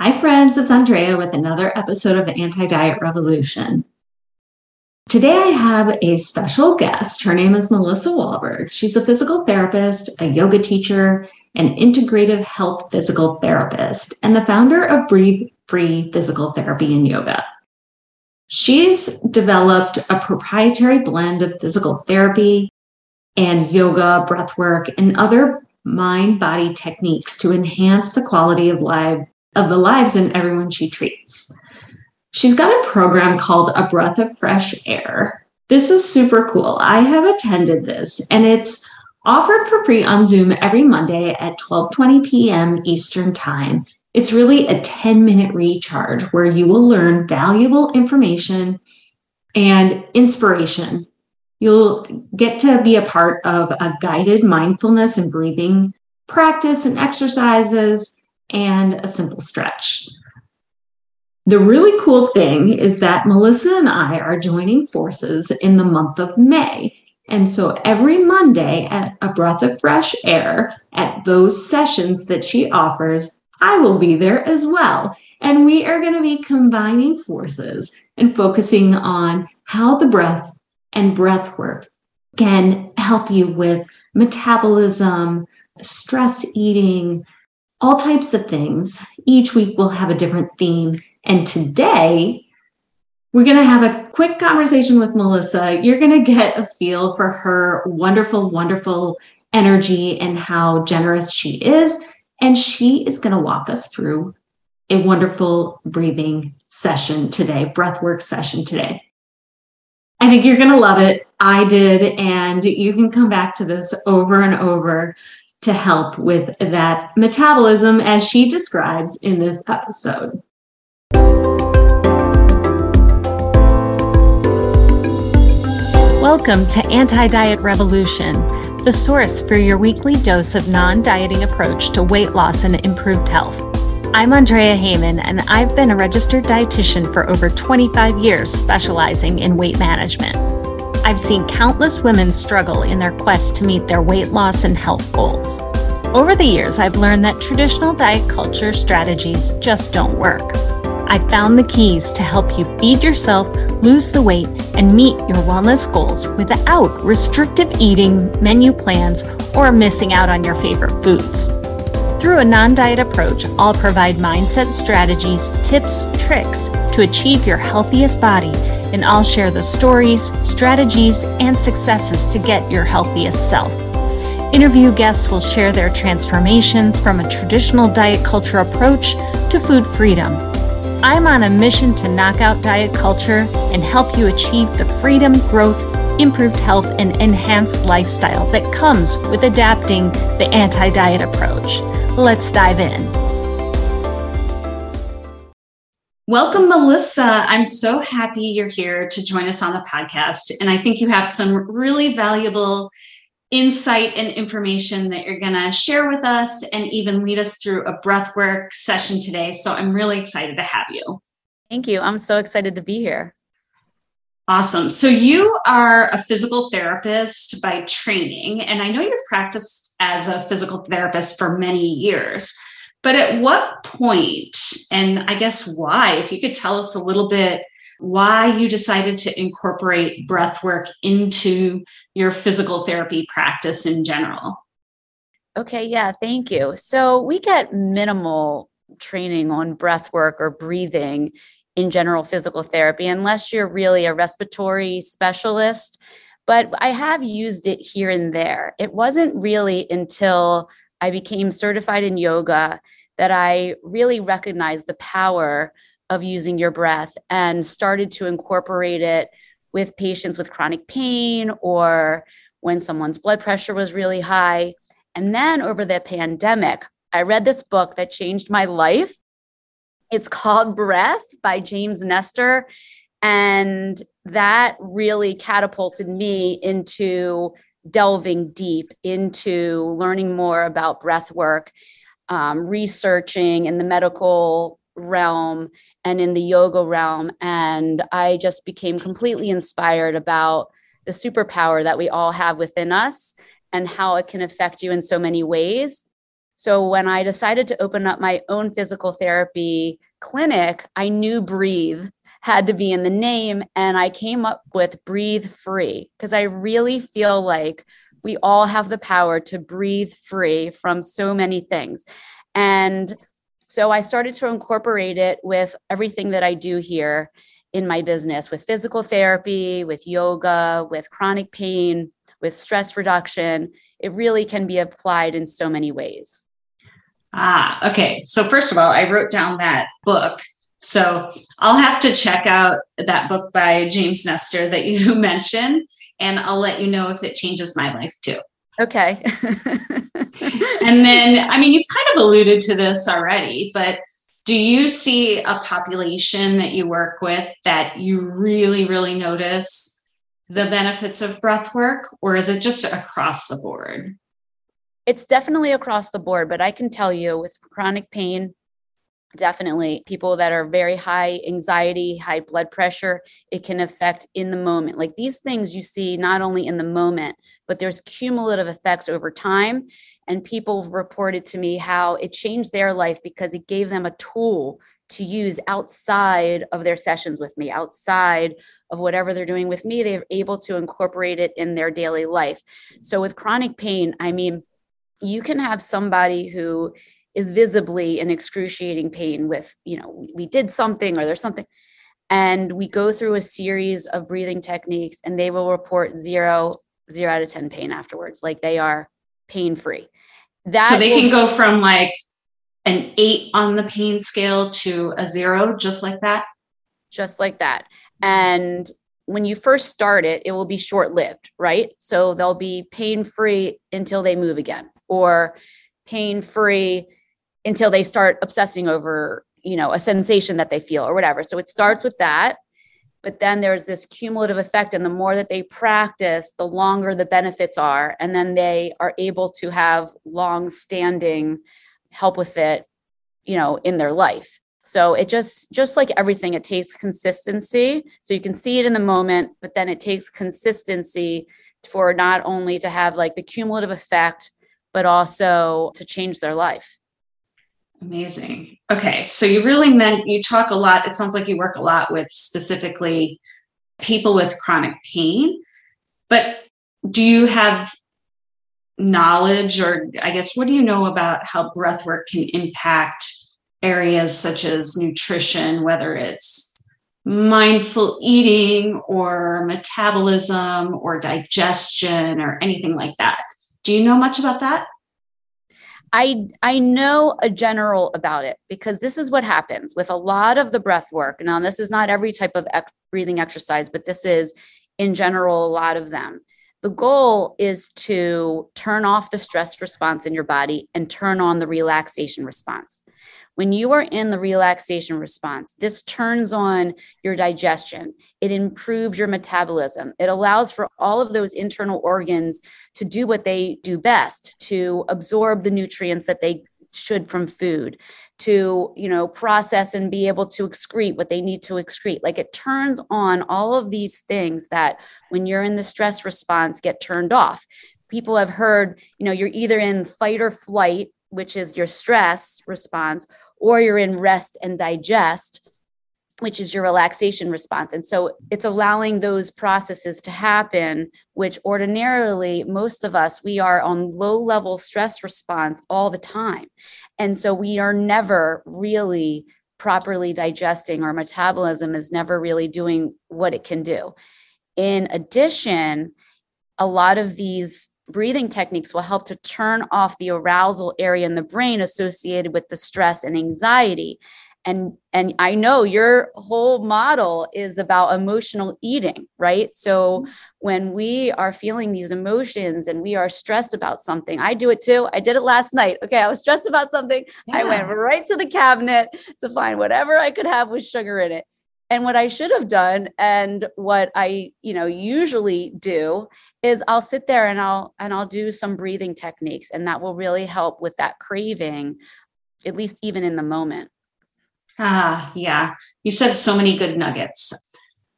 Hi, friends, it's Andrea with another episode of Anti Diet Revolution. Today, I have a special guest. Her name is Melissa Wahlberg. She's a physical therapist, a yoga teacher, an integrative health physical therapist, and the founder of Breathe Free Physical Therapy and Yoga. She's developed a proprietary blend of physical therapy and yoga, breathwork, and other mind body techniques to enhance the quality of life of the lives in everyone she treats. She's got a program called A Breath of Fresh Air. This is super cool. I have attended this and it's offered for free on Zoom every Monday at 12:20 p.m. Eastern Time. It's really a 10-minute recharge where you will learn valuable information and inspiration. You'll get to be a part of a guided mindfulness and breathing practice and exercises and a simple stretch. The really cool thing is that Melissa and I are joining forces in the month of May. And so every Monday at A Breath of Fresh Air, at those sessions that she offers, I will be there as well. And we are going to be combining forces and focusing on how the breath and breath work can help you with metabolism, stress eating, all types of things. Each week we'll have a different theme. And today we're going to have a quick conversation with Melissa. You're going to get a feel for her wonderful, wonderful energy and how generous she is. And she is going to walk us through a wonderful breathing session today, breathwork session today. I think you're going to love it. I did. And you can come back to this over and over to help with that metabolism as she describes in this episode. Welcome to Anti Diet Revolution, the source for your weekly dose of non dieting approach to weight loss and improved health. I'm Andrea Heyman, and I've been a registered dietitian for over 25 years, specializing in weight management. I've seen countless women struggle in their quest to meet their weight loss and health goals. Over the years, I've learned that traditional diet culture strategies just don't work. I've found the keys to help you feed yourself, lose the weight, and meet your wellness goals without restrictive eating, menu plans, or missing out on your favorite foods. Through a non diet approach, I'll provide mindset strategies, tips, tricks to achieve your healthiest body, and I'll share the stories, strategies, and successes to get your healthiest self. Interview guests will share their transformations from a traditional diet culture approach to food freedom. I'm on a mission to knock out diet culture and help you achieve the freedom, growth, improved health, and enhanced lifestyle that comes with adapting the anti diet approach. Let's dive in. Welcome, Melissa. I'm so happy you're here to join us on the podcast. And I think you have some really valuable insight and information that you're going to share with us and even lead us through a breathwork session today. So I'm really excited to have you. Thank you. I'm so excited to be here. Awesome. So you are a physical therapist by training, and I know you've practiced as a physical therapist for many years. But at what point, and I guess why, if you could tell us a little bit why you decided to incorporate breath work into your physical therapy practice in general. Okay, yeah, thank you. So we get minimal training on breath work or breathing in general physical therapy unless you're really a respiratory specialist but I have used it here and there. It wasn't really until I became certified in yoga that I really recognized the power of using your breath and started to incorporate it with patients with chronic pain or when someone's blood pressure was really high. And then over the pandemic, I read this book that changed my life. It's called Breath by James Nestor. And that really catapulted me into delving deep into learning more about breath work, um, researching in the medical realm and in the yoga realm. And I just became completely inspired about the superpower that we all have within us and how it can affect you in so many ways. So when I decided to open up my own physical therapy clinic, I knew breathe had to be in the name. And I came up with breathe free because I really feel like we all have the power to breathe free from so many things. And so I started to incorporate it with everything that I do here in my business with physical therapy, with yoga, with chronic pain, with stress reduction. It really can be applied in so many ways. Ah, okay. So, first of all, I wrote down that book. So, I'll have to check out that book by James Nestor that you mentioned, and I'll let you know if it changes my life too. Okay. and then, I mean, you've kind of alluded to this already, but do you see a population that you work with that you really, really notice the benefits of breath work, or is it just across the board? It's definitely across the board, but I can tell you with chronic pain, definitely people that are very high anxiety high blood pressure it can affect in the moment. Like these things you see not only in the moment but there's cumulative effects over time. And people reported to me how it changed their life because it gave them a tool to use outside of their sessions with me outside of whatever they're doing with me they're able to incorporate it in their daily life. So with chronic pain i mean you can have somebody who is visibly in excruciating pain with, you know, we, we did something or there's something. And we go through a series of breathing techniques and they will report zero, zero out of 10 pain afterwards. Like they are pain free. That so they will, can go from like an eight on the pain scale to a zero, just like that. Just like that. And when you first start it, it will be short lived, right? So they'll be pain free until they move again, or pain free until they start obsessing over you know a sensation that they feel or whatever. So it starts with that but then there's this cumulative effect and the more that they practice the longer the benefits are and then they are able to have long standing help with it you know in their life. So it just just like everything it takes consistency. So you can see it in the moment but then it takes consistency for not only to have like the cumulative effect but also to change their life Amazing. Okay. So you really meant you talk a lot. It sounds like you work a lot with specifically people with chronic pain. But do you have knowledge, or I guess, what do you know about how breath work can impact areas such as nutrition, whether it's mindful eating or metabolism or digestion or anything like that? Do you know much about that? I I know a general about it because this is what happens with a lot of the breath work. Now, this is not every type of ec- breathing exercise, but this is in general a lot of them. The goal is to turn off the stress response in your body and turn on the relaxation response. When you are in the relaxation response, this turns on your digestion. It improves your metabolism. It allows for all of those internal organs to do what they do best, to absorb the nutrients that they should from food to you know process and be able to excrete what they need to excrete like it turns on all of these things that when you're in the stress response get turned off people have heard you know you're either in fight or flight which is your stress response or you're in rest and digest which is your relaxation response. And so it's allowing those processes to happen, which ordinarily, most of us, we are on low level stress response all the time. And so we are never really properly digesting, our metabolism is never really doing what it can do. In addition, a lot of these breathing techniques will help to turn off the arousal area in the brain associated with the stress and anxiety. And and i know your whole model is about emotional eating right? So when we are feeling these emotions and we are stressed about something i do it too. I did it last night. Okay i was stressed about something. Yeah. i went right to the cabinet to find whatever i could have with sugar in it and what i should have done and what i you know usually do is i'll sit there and i'll and i'll do some breathing techniques and that will really help with that craving at least even in the moment. Ah yeah. You said so many good nuggets.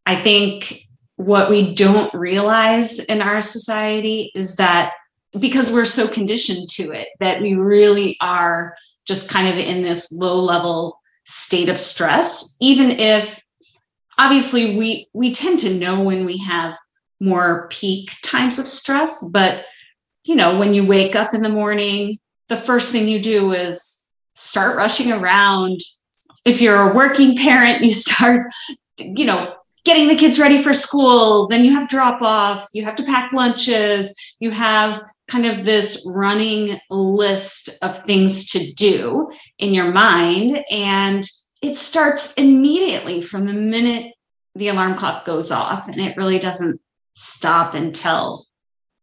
I think what we don't realize in our society is that because we're so conditioned to it that we really are just kind of in this low level state of stress even if obviously we we tend to know when we have more peak times of stress but you know when you wake up in the morning the first thing you do is start rushing around if you're a working parent you start you know getting the kids ready for school then you have drop off you have to pack lunches you have kind of this running list of things to do in your mind. And it starts immediately from the minute the alarm clock goes off. And it really doesn't stop until,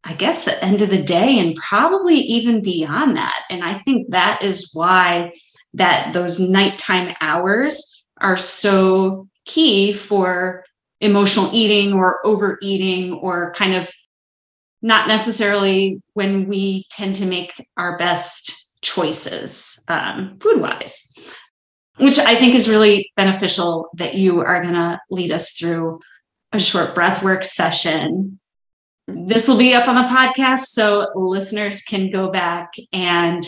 I guess, the end of the day and probably even beyond that. And I think that is why that those nighttime hours are so key for emotional eating or overeating or kind of not necessarily when we tend to make our best choices um, food wise, which I think is really beneficial that you are going to lead us through a short breath work session. This will be up on the podcast so listeners can go back and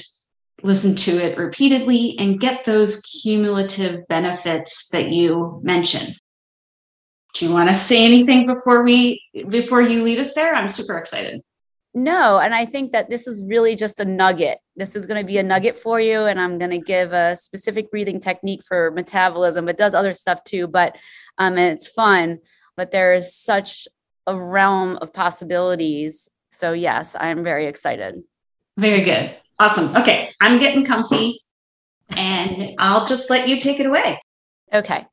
listen to it repeatedly and get those cumulative benefits that you mentioned. Do you want to say anything before we before you lead us there? I'm super excited no and i think that this is really just a nugget. This is going to be a nugget for you and i'm going to give a specific breathing technique for metabolism. It does other stuff too but um and it's fun but there's such a realm of possibilities. So yes i'm very excited. Very good. Awesome. Okay i'm getting comfy and i'll just let you take it away. Okay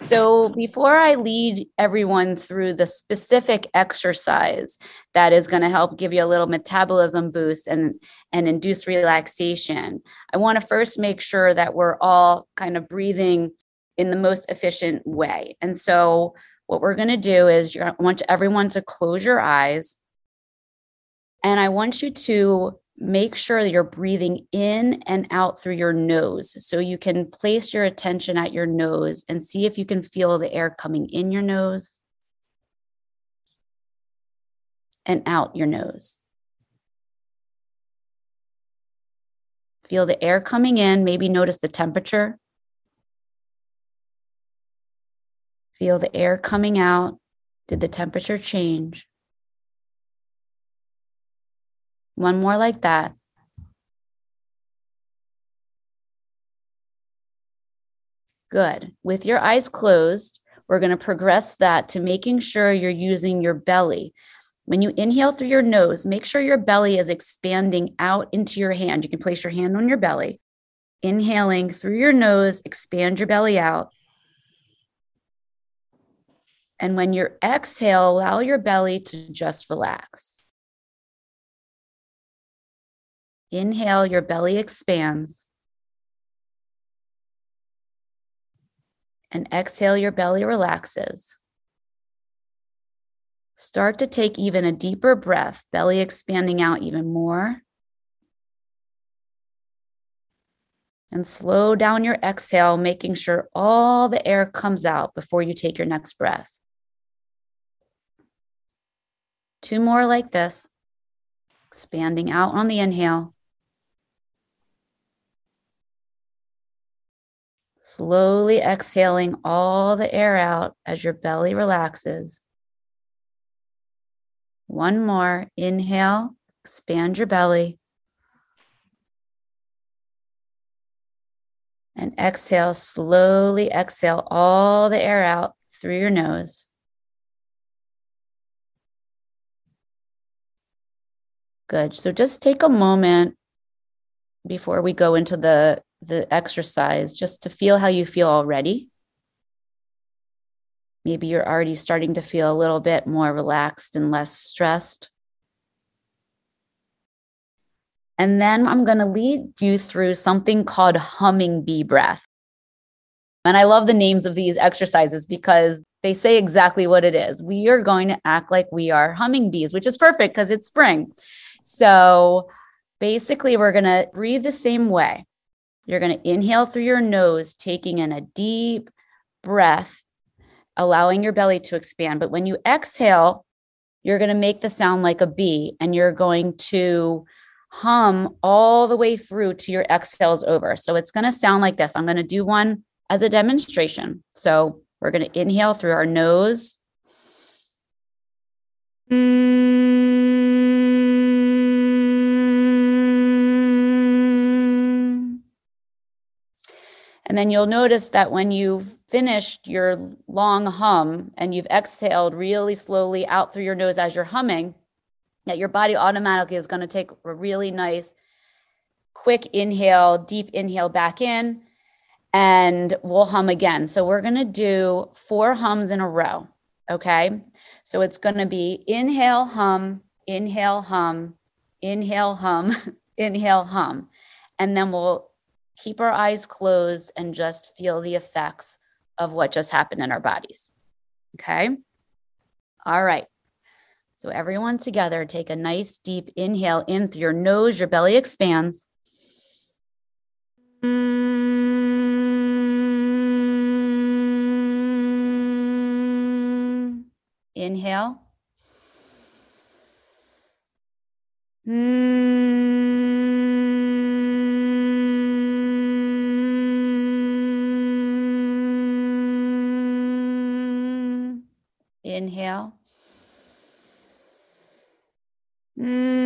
so, before I lead everyone through the specific exercise that is going to help give you a little metabolism boost and, and induce relaxation, I want to first make sure that we're all kind of breathing in the most efficient way. And so, what we're going to do is I want everyone to close your eyes. And I want you to make sure that you're breathing in and out through your nose. So you can place your attention at your nose and see if you can feel the air coming in your nose and out your nose. Feel the air coming in, maybe notice the temperature. Feel the air coming out. Did the temperature change? One more like that. Good. With your eyes closed, we're going to progress that to making sure you're using your belly. When you inhale through your nose, make sure your belly is expanding out into your hand. You can place your hand on your belly. Inhaling through your nose, expand your belly out. And when you exhale, allow your belly to just relax. Inhale, your belly expands. And exhale, your belly relaxes. Start to take even a deeper breath, belly expanding out even more. And slow down your exhale, making sure all the air comes out before you take your next breath. Two more like this, expanding out on the inhale Slowly exhaling all the air out as your belly relaxes. One more. Inhale, expand your belly. And exhale, slowly exhale all the air out through your nose. Good. So just take a moment before we go into the the exercise just to feel how you feel already. Maybe you're already starting to feel a little bit more relaxed and less stressed. And then I'm going to lead you through something called humming bee breath. And I love the names of these exercises because they say exactly what it is. We are going to act like we are humming bees, which is perfect because it's spring. So basically, we're going to breathe the same way. You're going to inhale through your nose, taking in a deep breath, allowing your belly to expand. But when you exhale, you're going to make the sound like a bee and you're going to hum all the way through to your exhales over. So it's going to sound like this. I'm going to do one as a demonstration. So we're going to inhale through our nose. And then you'll notice that when you've finished your long hum and you've exhaled really slowly out through your nose as you're humming, that your body automatically is going to take a really nice, quick inhale, deep inhale back in, and we'll hum again. So we're going to do four hums in a row. Okay. So it's going to be inhale, hum, inhale, hum, inhale, hum, inhale, hum. And then we'll keep our eyes closed and just feel the effects of what just happened in our bodies. Okay. All right. So, everyone together, take a nice deep inhale in through your nose, your belly expands. Inhale. Inhale. Mm.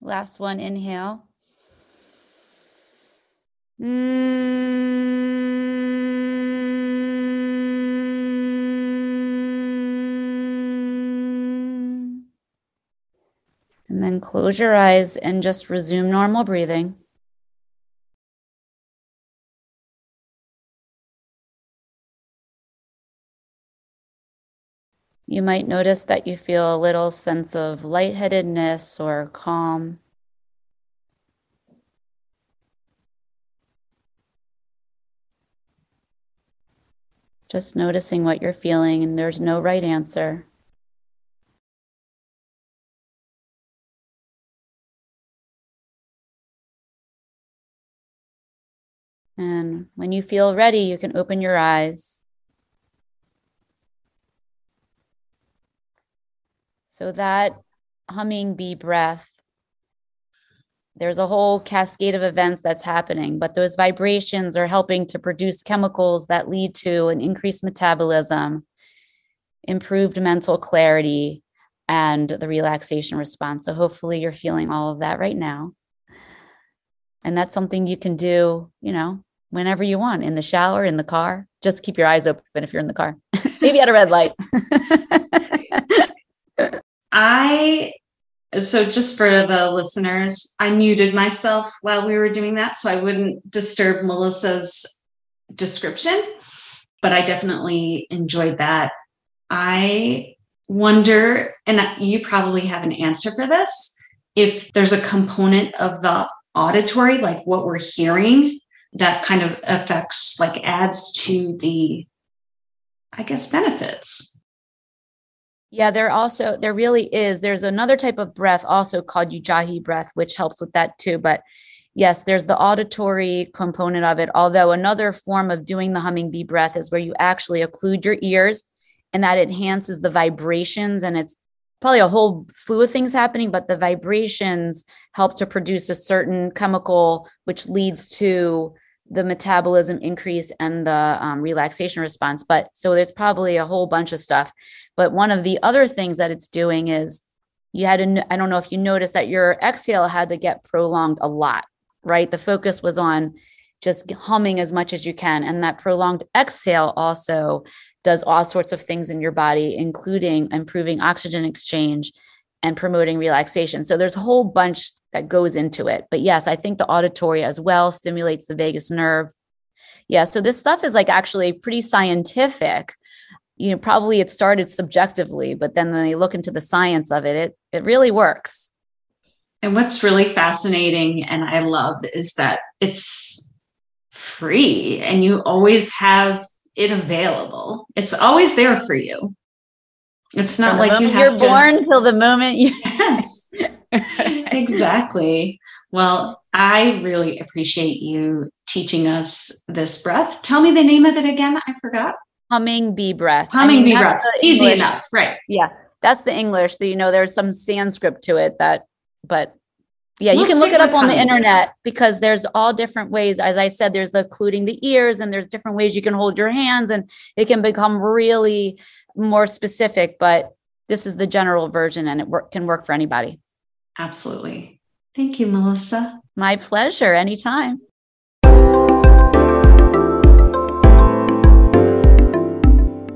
Last one, inhale. Mm. And then close your eyes and just resume normal breathing. You might notice that you feel a little sense of lightheadedness or calm. Just noticing what you're feeling, and there's no right answer. And when you feel ready, you can open your eyes. So that humming bee breath, there's a whole cascade of events that's happening, but those vibrations are helping to produce chemicals that lead to an increased metabolism, improved mental clarity, and the relaxation response. So hopefully you're feeling all of that right now. And that's something you can do, you know, whenever you want in the shower, in the car. Just keep your eyes open if you're in the car, maybe at a red light. I, so just for the listeners, I muted myself while we were doing that so I wouldn't disturb Melissa's description, but I definitely enjoyed that. I wonder, and you probably have an answer for this, if there's a component of the auditory, like what we're hearing, that kind of affects like adds to the i guess benefits yeah there also there really is. There's another type of breath also called ujjayi breath which helps with that too but yes there's the auditory component of it although another form of doing the humming bee breath is where you actually occlude your ears and that enhances the vibrations and it's probably a whole slew of things happening but the vibrations help to produce a certain chemical which leads to the metabolism increase and the um, relaxation response. But so there's probably a whole bunch of stuff. But one of the other things that it's doing is you had to, I don't know if you noticed that your exhale had to get prolonged a lot, right? The focus was on just humming as much as you can. And that prolonged exhale also does all sorts of things in your body, including improving oxygen exchange and promoting relaxation. So there's a whole bunch that goes into it. But yes, I think the auditory as well stimulates the vagus nerve. Yeah, so this stuff is like actually pretty scientific. You know, probably it started subjectively, but then when they look into the science of it, it it really works. And what's really fascinating and I love is that it's free and you always have it available. It's always there for you. It's not like you have you're to, born till the moment you yes exactly Well, I really appreciate you teaching us this breath. Tell me the name of it again. I forgot. Humming bee breath. Humming I mean, bee breath. Easy enough. Right. Yeah. That's the English. That you know, there's some Sanskrit to it that, but yeah, we'll you can look it up on the internet because there's all different ways. As I said, there's the occluding the ears and there's different ways you can hold your hands and it can become really more specific, but this is the general version and it work, can work for anybody. Absolutely. Thank you, Melissa. My pleasure. Anytime.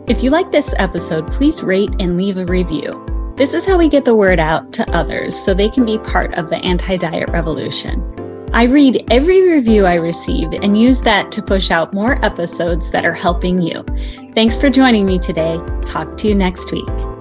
If you like this episode, please rate and leave a review. This is how we get the word out to others so they can be part of the anti diet revolution. I read every review I receive and use that to push out more episodes that are helping you. Thanks for joining me today. Talk to you next week.